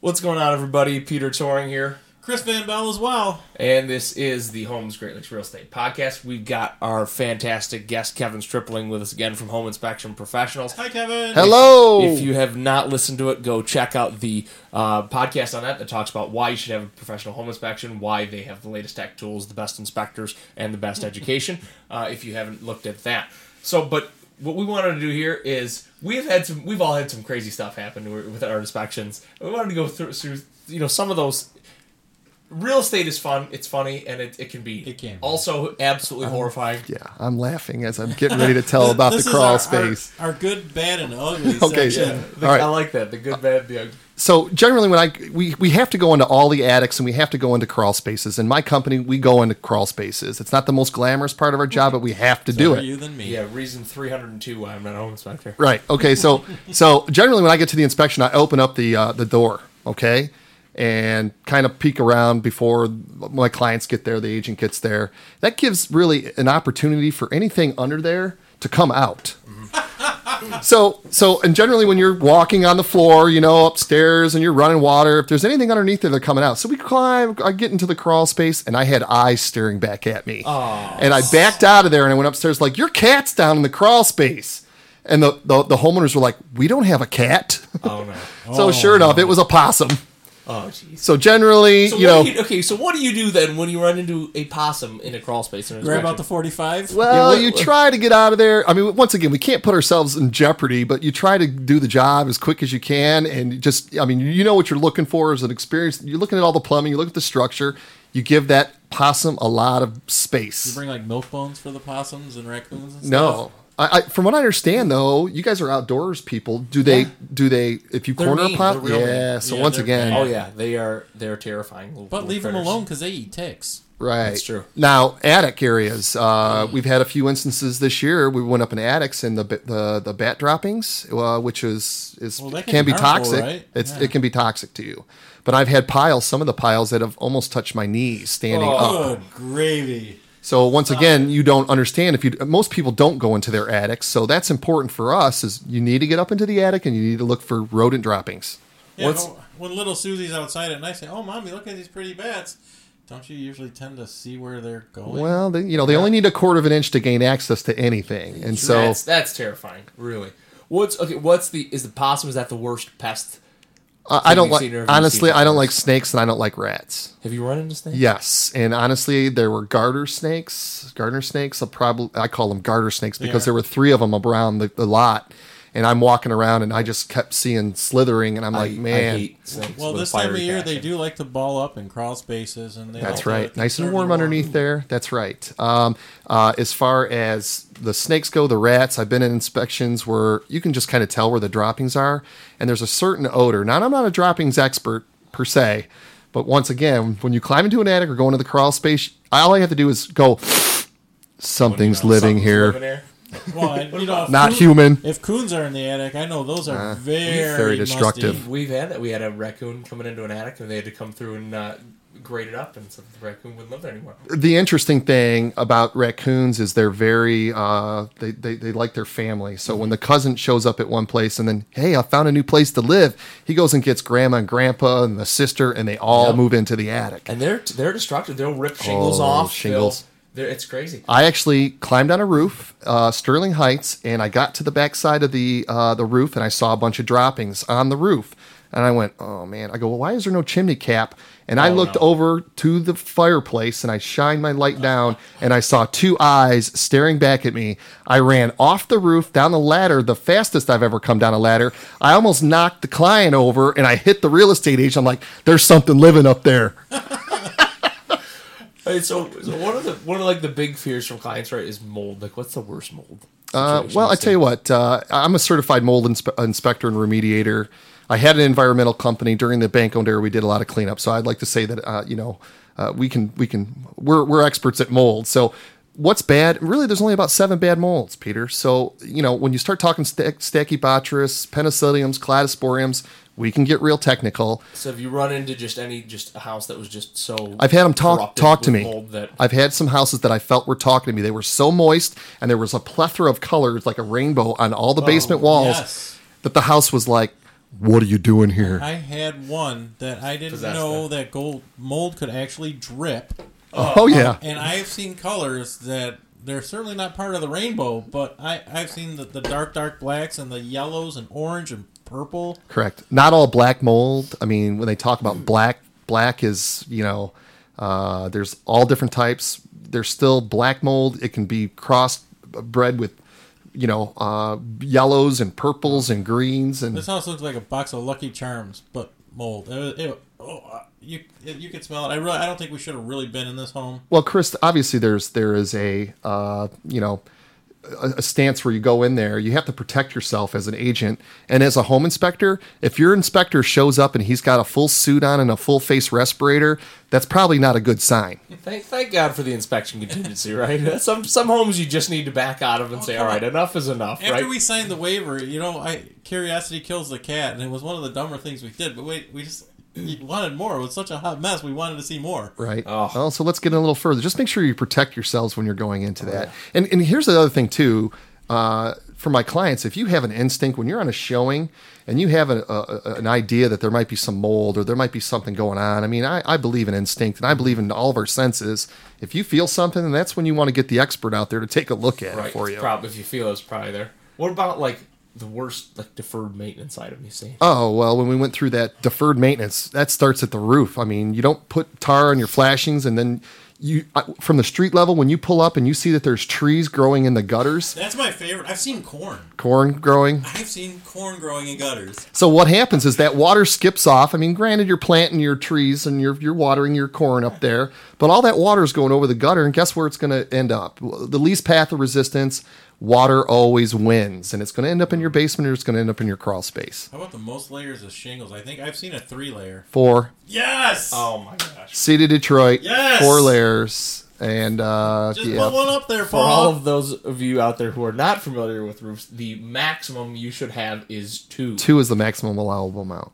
What's going on, everybody? Peter Touring here, Chris Van Bell as well. and this is the Homes Great Lakes Real Estate Podcast. We've got our fantastic guest Kevin Stripling with us again from Home Inspection Professionals. Hi, Kevin. Hello. If you have not listened to it, go check out the uh, podcast on that that talks about why you should have a professional home inspection, why they have the latest tech tools, the best inspectors, and the best education. Uh, if you haven't looked at that, so but what we wanted to do here is we've had some, we've all had some crazy stuff happen with our inspections. We wanted to go through, through you know, some of those. Real estate is fun. It's funny, and it, it can be. It can be. also absolutely um, horrifying. yeah, I'm laughing as I'm getting ready to tell about This the is crawl our, space. Our, our good, bad, and ugly Okay, section. Yeah, the- All right. I like that. The good, bad, the ugly. So generally, when I we we have to go into all the attics and we have to go into crawl spaces. In my company, we go into crawl spaces. It's not the most glamorous part of our job, but we have to do Better it. you than me. Yeah, reason three hundred and two why I'm not a home inspector. Right. Okay. So so generally, when I get to the inspection, I open up the uh, the door. Okay. And kind of peek around before my clients get there, the agent gets there. That gives really an opportunity for anything under there to come out. so so and generally when you're walking on the floor, you know, upstairs and you're running water, if there's anything underneath there, they're coming out. So we climb, I get into the crawl space and I had eyes staring back at me. And I backed out of there and I went upstairs like, your cat's down in the crawl space. And the, the, the homeowners were like, we don't have a cat. Oh no. so sure oh. enough, it was a possum. Oh, oh jeez. So generally, So you know, you, okay, so what do you do then when you run into a possum in a crawl space? In an Grab out the inspection? 45. Well, Yeah, what- you what- try to get out of there. I mean, once again, we can't put ourselves in jeopardy, but you try to do the job as quick as you can, and just, I mean, you know what you're looking for as an experience. You're looking at all the plumbing, you look at the structure, you give that possum a lot of space. You bring like milk bones for the possums and raccoons and stuff. No. I, I, from what I understand, though, you guys are outdoors people. Do they? Yeah. Do they? If you They're corner mean. a possum, They're yeah. So Yeah, once again, bad. Oh yeah, they are they're terrifying. little- But little leave them alone because they eat ticks. Right. That's true. Now, attic areas. Uh, we've had a few instances this year. We went up in attics and the the the bat droppings, uh, which is is Well, can, can be be harmful, toxic. right? It's Yeah. it can be toxic to you. But I've had piles, some of the piles that have almost touched my knees standing Oh. up. Good gravy. So once again, you don't understand if you most people don't go into their attics. So that's important for us. Is you need to get up into the attic and you need to look for rodent droppings. Yeah, What's- when little Susie's outside at night, say, "Oh, mommy, look at these pretty bats." Don't you usually tend to see where they're going? Well, they, you know they only need a quarter of an inch to gain access to anything, and so that's that's terrifying. Really. What's okay? What's the is the possum? Is that the worst pest? I don't like. seen or have you Honestly, I don't like snakes and I don't like rats. Have you run into snakes? Yes, and honestly, there were garter snakes. Garter snakes. I probably I call them garter snakes because Yeah. there were three of them around the, the lot, and I'm walking around and I just kept seeing slithering, and I'm like, I, man, I hate snakes. Well, this time of fiery year, they do like to ball up and crawl spaces, and they that's right, to nice and warm the underneath there. That's right. Um, uh, as far as the snakes go, the rats, I've been in inspections where you can just kind of tell where the droppings are, and there's a certain odor. Now, I'm not a droppings expert per se, but once again, when you climb into an attic or go into the crawl space, all I have to do is go. Something's living Something's here. living here. Well, and, you know, if Not coon- human. If coons are in the attic, I know those are very, very destructive. musty. We've had that. We had a raccoon coming into an attic, and they had to come through and uh, grade it up, and so the raccoon wouldn't live there anymore. the interesting thing about raccoons is they're very uh, they, they they like their family. So when the cousin shows up at one place and then hey, I found a new place to live, he goes and gets grandma and grandpa and the sister, and they all Yep. move into the attic. And they're they're destructive. They'll rip shingles Oh, off. shingles. They're, it's crazy. I actually climbed on a roof, uh, Sterling Heights, and I got to the back side of the uh, the roof, and I saw a bunch of droppings on the roof. And I went, "Oh man!" I go, "Well, why is there no chimney cap?" And I Oh, looked no. over to the fireplace, and I shined my light down, and I saw two eyes staring back at me. I ran off the roof down the ladder, the fastest I've ever come down a ladder. I almost knocked the client over, and I hit the real estate agent. I'm like, "There's something living up there." Hey, so, so one of the one of like the big fears from clients, right, is mold. Like, what's the worst mold? Uh, well, I tell you what, uh, I'm a certified mold inspe- inspector and remediator. I had an environmental company during the bank owned era. We did a lot of cleanup, so I'd like to say that uh, you know uh, we can we can we're we're experts at mold. So what's bad? Really, there's only about seven bad molds, Peter. So you know when you start talking st- Stachybotrys, penicilliums, cladosporiums, we can get real technical. So have you run into just any just a house that was just so? I've had them talk talk to me. That I've had some houses that I felt were talking to me. They were so moist, and there was a plethora of colors, like a rainbow, on all the oh, basement walls. yes. That the house was like, What are you doing here? I had one that I didn't Possessed know it. that gold mold could actually drip, Oh, oh yeah, and I've seen colors that they're certainly not part of the rainbow, but I I've seen the, the dark dark blacks and the yellows and orange and purple. correct. Not all black mold. I mean, when they talk about black, black is you know, uh, there's all different types. There's still black mold. It can be crossed bred with, you know, uh, yellows and purples and greens and This house looks like a box of Lucky Charms, but mold. It, it, oh, uh, you it, you can smell it. I really I don't think we should have really been in this home. Well, Chris, obviously there's there is a uh, you know a, a stance where you go in there. You have to protect yourself as an agent and as a home inspector. If your inspector shows up and he's got a full suit on and a full face respirator, that's probably not a good sign. Thank, thank God for the inspection contingency, right? Some some homes you just need to back out of and say, all right, enough is enough, After right? we signed the waiver, you know, I curiosity kills the cat, and it was one of the dumber things we did. But wait, we just you wanted more. It was such a hot mess. We wanted to see more. Right. Oh. Well, so let's get in a little further. Just make sure you protect yourselves when you're going into that. And and here's the other thing too. Uh, for my clients, if you have an instinct when you're on a showing and you have a, a, an idea that there might be some mold or there might be something going on, I mean, I, I believe in instinct and I believe in all of our senses. If you feel something, then that's when you want to get the expert out there to take a look at right. it for you. Probably if you feel it's probably there. What about like the worst like deferred maintenance item you see? Oh, well, when we went through that deferred maintenance, that starts at the roof. I mean, you don't put tar on your flashings and then you uh, from the street level when you pull up and you see that there's trees growing in the gutters, That's my favorite. I've seen corn. corn growing. I've seen corn growing in gutters. So what happens is that water skips off. I mean, granted you're planting your trees and you're you're watering your corn up there, but all that water is going over the gutter and guess where it's going to end up? The least path of resistance, water always wins and it's going to end up in your basement or it's going to end up in your crawl space. How about the most layers of shingles? I think I've seen a three layer. Four. Yes. Oh my gosh. City Detroit, Yes! four layers, and uh, Just yeah, put one up there, For all of those of you out there who are not familiar with roofs, the maximum you should have is two. two is the maximum allowable amount.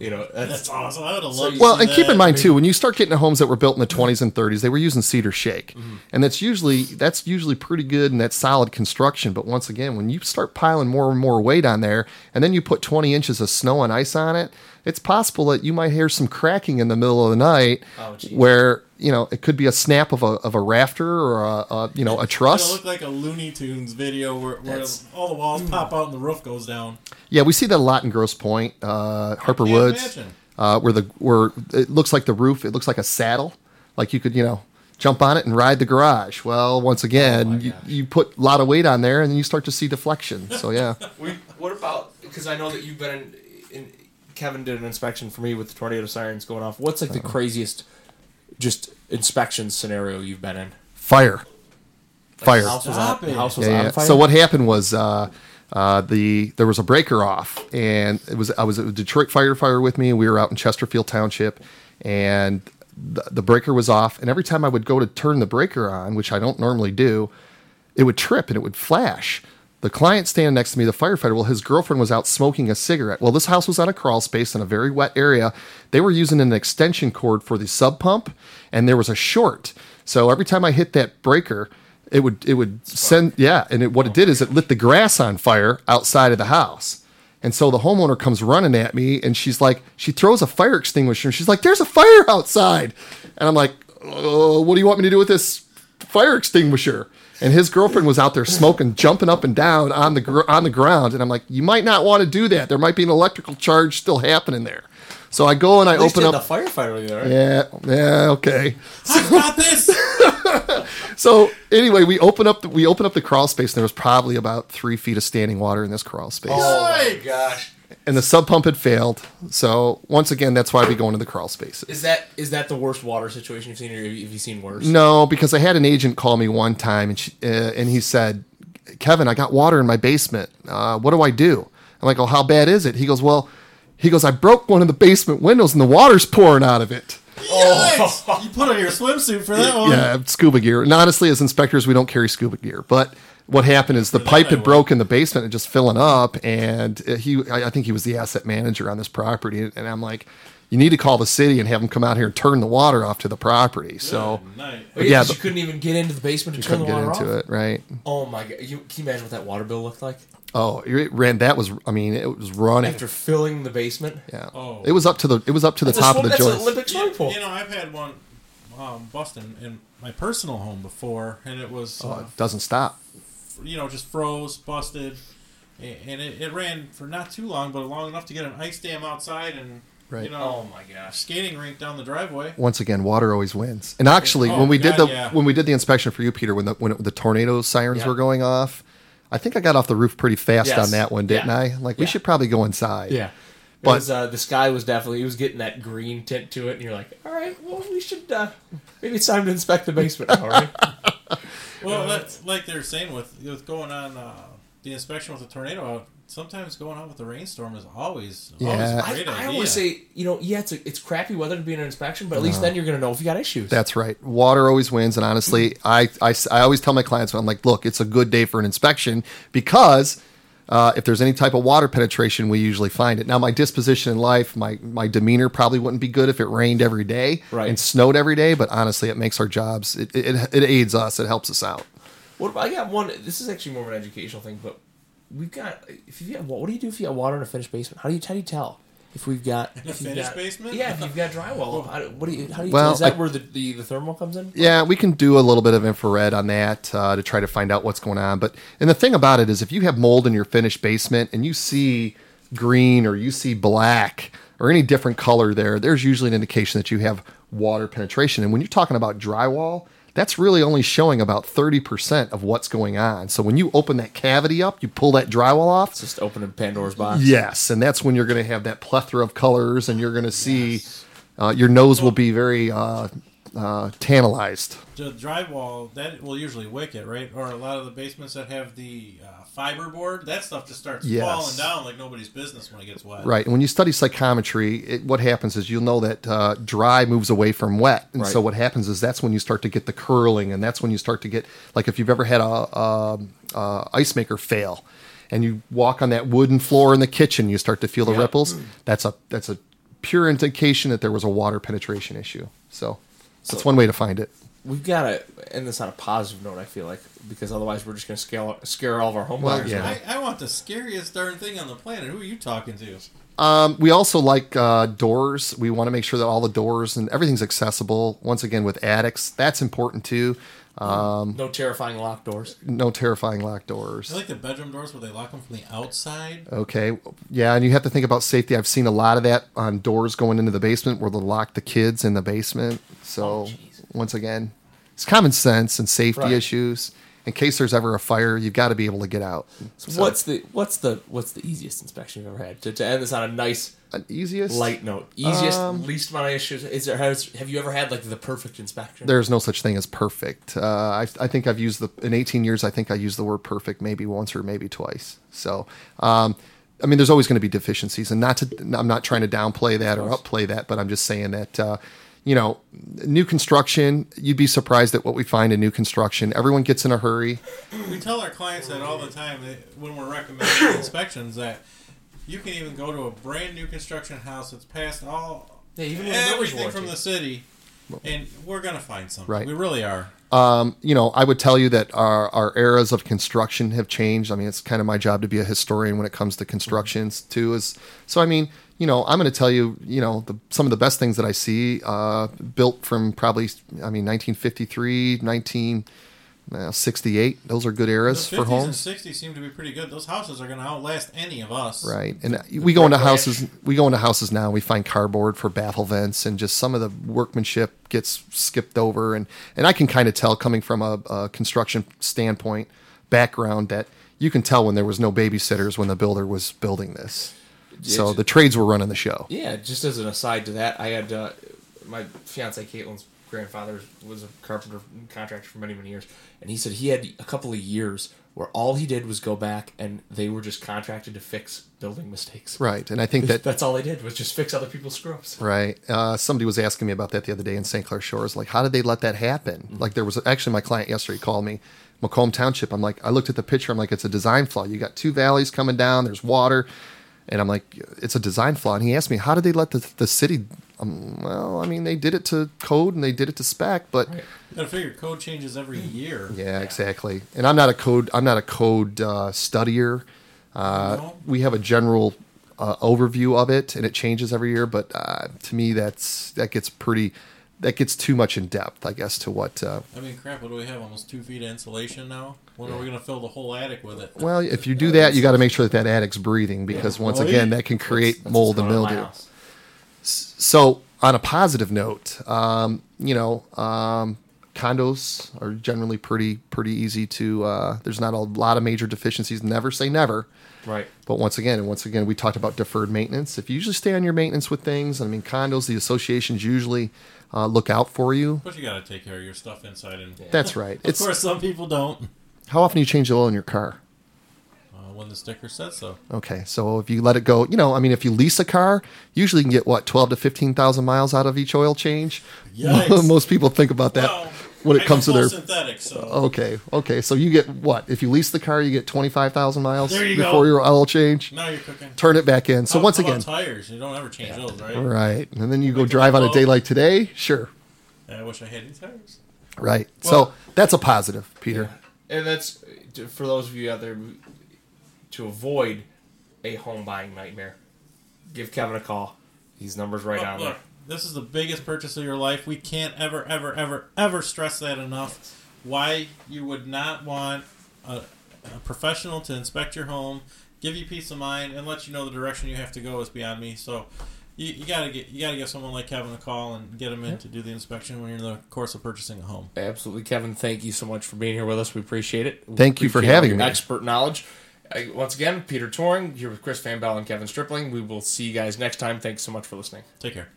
You know, that's, That's awesome. I would have loved. you- to Well, see and keep in mind too, when you start getting to homes that were built in the 20s and 30s, they were using cedar shake, mm-hmm. and that's usually that's usually pretty good and that's solid construction. But once again, when you start piling more and more weight on there, and then you put 20 inches of snow and ice on it, it's possible that you might hear some cracking in the middle of the night, Oh, where you know it could be a snap of a of a rafter or a, a you know a truss. It'll truss. look like a Looney Tunes video where, where all the walls pop out and the roof goes down. Yeah, we see that a lot in Grosse Pointe, uh, Harper can't Woods, imagine. uh, where the where it looks like the roof. It looks like a saddle, like you could you know jump on it and ride the garage. Well, once again, you, you put a lot of weight on there, and then you start to see deflection. So yeah, We, what about because I know that you've been in, in. Kevin did an inspection for me with the tornado sirens going off. What's like the craziest, just inspection scenario you've been in? fire, fire. The house was, on, the house was Yeah, on yeah. fire. So what happened was uh, uh, the there was a breaker off, and it was I was a Detroit firefighter with me, and we were out in Chesterfield Township, and the, the breaker was off, and every time I would go to turn the breaker on, which I don't normally do, it would trip and it would flash. The client standing next to me, the firefighter, well, his girlfriend was out smoking a cigarette. Well, this house was on a crawl space in a very wet area. They were using an extension cord for the sump pump, and there was a short. So every time I hit that breaker, it would it would send yeah, and it, what it did is it lit the grass on fire outside of the house. And so the homeowner comes running at me, and she's like, she throws a fire extinguisher, and she's like, "There's a fire outside," and I'm like, oh, "What do you want me to do with this fire extinguisher?" And his girlfriend was out there smoking, jumping up and down on the gr- on the ground, and I'm like, "You might not want to do that. There might be an electrical charge still happening there." So I go and I open up. the firefighter with you, right? Yeah, yeah, okay. I've got this. So anyway, we open up the, we open up the crawl space, and there was probably about three feet of standing water in this crawl space, Oh my gosh! And the sump pump had failed. So once again, that's why we go into the crawl spaces. Is that is that the worst water situation you've seen, or have you seen worse? No, because I had an agent call me one time, and she, uh, and he said, "Kevin, I got water in my basement. Uh, what do I do?" I'm like, "Oh, how bad is it?" He goes, "Well." He goes, I broke one of the basement windows and the water's pouring out of it. Yikes! You put on your swimsuit for that one. Yeah, scuba gear. And honestly, as inspectors, we don't carry scuba gear. But what happened is the that pipe had would. broke in the basement and just filling up. And he, I I think he was the asset manager on this property. And I'm like, you need to call the city and have them come out here and turn the water off to the property. So Good night. Yeah, yeah, 'cause the- you couldn't even get into the basement to you turn couldn't the get into off. it, right? Oh my god! You, can you imagine what that water bill looked like Oh, it ran. That was. I mean, it was running. after filling the basement? yeah. Oh. It was up to the. It was up to the That's a top swim- of the that's an. Olympic swimming pool. You know, I've had one um, bust in, in my personal home before, and it was, Oh, uh, it doesn't stop. You know, just froze, busted, and it, it ran for not too long, but long enough to get an ice dam outside and, Right. you know, Oh my gosh! skating rink down the driveway. Once again, water always wins. And actually, Oh, when we did the yeah. when we did the inspection for you, Peter, when the when it, the tornado sirens Yeah. were going off, I think I got off the roof pretty fast Yes. on that one, didn't Yeah. I? Like we Yeah. should probably go inside. Yeah. But- But uh, the sky was definitely it was getting that green tint to it, and you're like, all right, well, we should uh, maybe it's time to inspect the basement now, right? Well, that's like they're saying with with going on uh, the inspection with the tornado out. Sometimes going on with the rainstorm is always, Yeah. always a I, great I idea. always say, you know, yeah, it's a, it's crappy weather to be in an inspection, but at least then you're gonna know if you got issues. That's right. Water always wins. And honestly, I, I I always tell my clients, I'm like, look, it's a good day for an inspection because uh, if there's any type of water penetration, we usually find it. Now, my disposition in life, my, my demeanor probably wouldn't be good if it rained every day Right. and snowed every day. But honestly, it makes our jobs, it, it, it aids us, it helps us out. What about, I got one. This is actually more of an educational thing, but we've got. If you got, what do you do if you got water in a finished basement? How do you how do you tell if we've got a if you've finished got- basement? Yeah, if you've got drywall, how do, what do you how do you Well, tell? Is that I- where the, the the thermal comes in? Yeah, we can do a little bit of infrared on that uh, to try to find out what's going on. But and the thing about it is, if you have mold in your finished basement and you see green or you see black or any different color there, there's usually an indication that you have water penetration. And when you're talking about drywall, that's really only showing about 30% of what's going on. So when you open that cavity up, you pull that drywall off. It's just opening Pandora's box. Yes, and that's when you're going to have that plethora of colors, and you're going to see uh, your nose will be very uh, uh, tantalized. the drywall that will usually wick it, right? Or a lot of the basements that have the uh, fiberboard, that stuff just starts Yes. falling down like nobody's business when it gets wet. Right. And when you study psychrometry, it, what happens is you'll know that uh, dry moves away from wet. And so what happens is that's when you start to get the curling, and that's when you start to get like if you've ever had a, a, a ice maker fail, and you walk on that wooden floor in the kitchen, you start to feel the Yeah. ripples. That's a that's a pure indication that there was a water penetration issue. So that's So- one way to find it. We've got to end this on a positive note. I feel like because otherwise we're just going to scare scare all of our home Well, buyers. yeah. I, I want the scariest darn thing on the planet. Who are you talking to? Um, we also like uh, doors. We want to make sure that all the doors and everything's accessible. Once again, with attics, that's important too. Um, No terrifying locked doors. no terrifying locked I doors. like the bedroom doors where they lock them from the outside. Okay, yeah, and you have to think about safety. I've seen a lot of that on doors going into the basement where they lock the kids in the basement. So Oh, once again, it's common sense and safety Right. issues. In case there's ever a fire, you've got to be able to get out. So what's the what's the what's the easiest inspection you've ever had? To, to end this on a nice An easiest light note, easiest, Um, least amount of issues. Is there has have you ever had like the perfect inspection? there's no such thing as perfect. Uh, I, I think I've used the in 18 years. I think I used the word perfect maybe once or maybe twice. So, um, I mean, there's always going to be deficiencies, and not to. I'm not trying to downplay that or upplay that, but I'm just saying that. Uh, you know, new construction, you'd be surprised at what we find in new construction. Everyone gets in a hurry. We tell our clients that all the time that when we're recommending inspections that you can even go to a brand new construction house that's passed all Yeah, even with a builder's everything from the city, and we're gonna find something. Right. We really are. Um, you know, I would tell you that our, our eras of construction have changed. I mean, it's kind of my job to be a historian when it comes to constructions too. Is so. I mean, you know, I'm going to tell you, you know, the, some of the best things that I see uh, built from probably, I mean, 1953, 1968. Those are good The eras for 50s and homes. 60s seem to be pretty good. Those houses are gonna outlast any of us. Right, and we go into houses. We go into houses now. We find cardboard for baffle vents, and just some of the workmanship gets skipped over. And and I can kind of tell, coming from a, a construction standpoint background, that you can tell when there was no babysitters when the builder was building this. So the trades were running the show. Yeah, just as an aside to that, I had uh, my fiance Caitlin's grandfather was a carpenter contractor for many many years, and he said he had a couple of years where all he did was go back and they were just contracted to fix building mistakes. Right, and I think that That's all they did was just fix other people's screw ups. Right. Uh, somebody was asking me about that the other day in St. Clair Shores. Like, how did they let that happen? Like, there was actually my client yesterday called me, Macomb Township. I'm like, I looked at the picture. I'm like, it's a design flaw. You got two valleys coming down. There's water. And I'm like, it's a design flaw. And he asked me, how did they let the, the city? Um, well, I mean, they did it to code and they did it to spec, but Right. Gotta figure code changes every year. yeah, exactly. And I'm not a code. I'm not a code uh, studier. Uh, No. We have a general uh, overview of it, and it changes every year. But uh, to me, that's that gets pretty. That gets too much in depth, I guess, to what. Uh, I mean, crap, what do we have? Almost two feet of insulation now? When are we going to fill the whole attic with it? well, if you do that, you got to make sure that that attic's breathing because once Right. again, that can create That's mold what's and going on in my mildew. So, on a positive note, um, you know, um, condos are generally pretty pretty easy to. Uh, there's not a lot of major deficiencies. Never say never. Right. But once again, and once again, we talked about deferred maintenance. If you usually stay on your maintenance with things, I mean, condos, the associations usually uh, look out for you. But you got to take care of your stuff inside and. That's right. Of It's course, some people don't. how often do you change the oil in your car? Uh, when the sticker says so. Okay, so if you let it go, you know, I mean, if you lease a car, usually you can get what twelve to fifteen thousand miles out of each oil change. Yikes. Most people think about that Well, when it I comes to their. full synthetic, so Okay, okay, so you get what? If you lease the car, you get twenty five thousand miles There you before go. your oil change. now you're cooking. Turn it back in. So How- once how about again, tires. You don't ever change those, right? right, and then you go drive on a boat. day like today. Sure, I wish I had these tires. right. Well- so that's a positive, Peter. And that's for those of you out there to avoid a home buying nightmare. Give Kevin a call. These numbers right Look, on look, this is the biggest purchase of your life. We can't ever, ever, ever, ever stress that enough. Why you would not want a, a professional to inspect your home, give you peace of mind, and let you know the direction you have to go is beyond me. So. You, you gotta get you gotta give someone like Kevin a call and get him in to do the inspection when you're in the course of purchasing a home. Absolutely, Kevin. Thank you so much for being here with us. We appreciate it. We Thank you for having your me. Expert knowledge. Uh, once again, Peter Touring here with Chris Van Bell and Kevin Stripling. We will see you guys next time. Thanks so much for listening. Take care.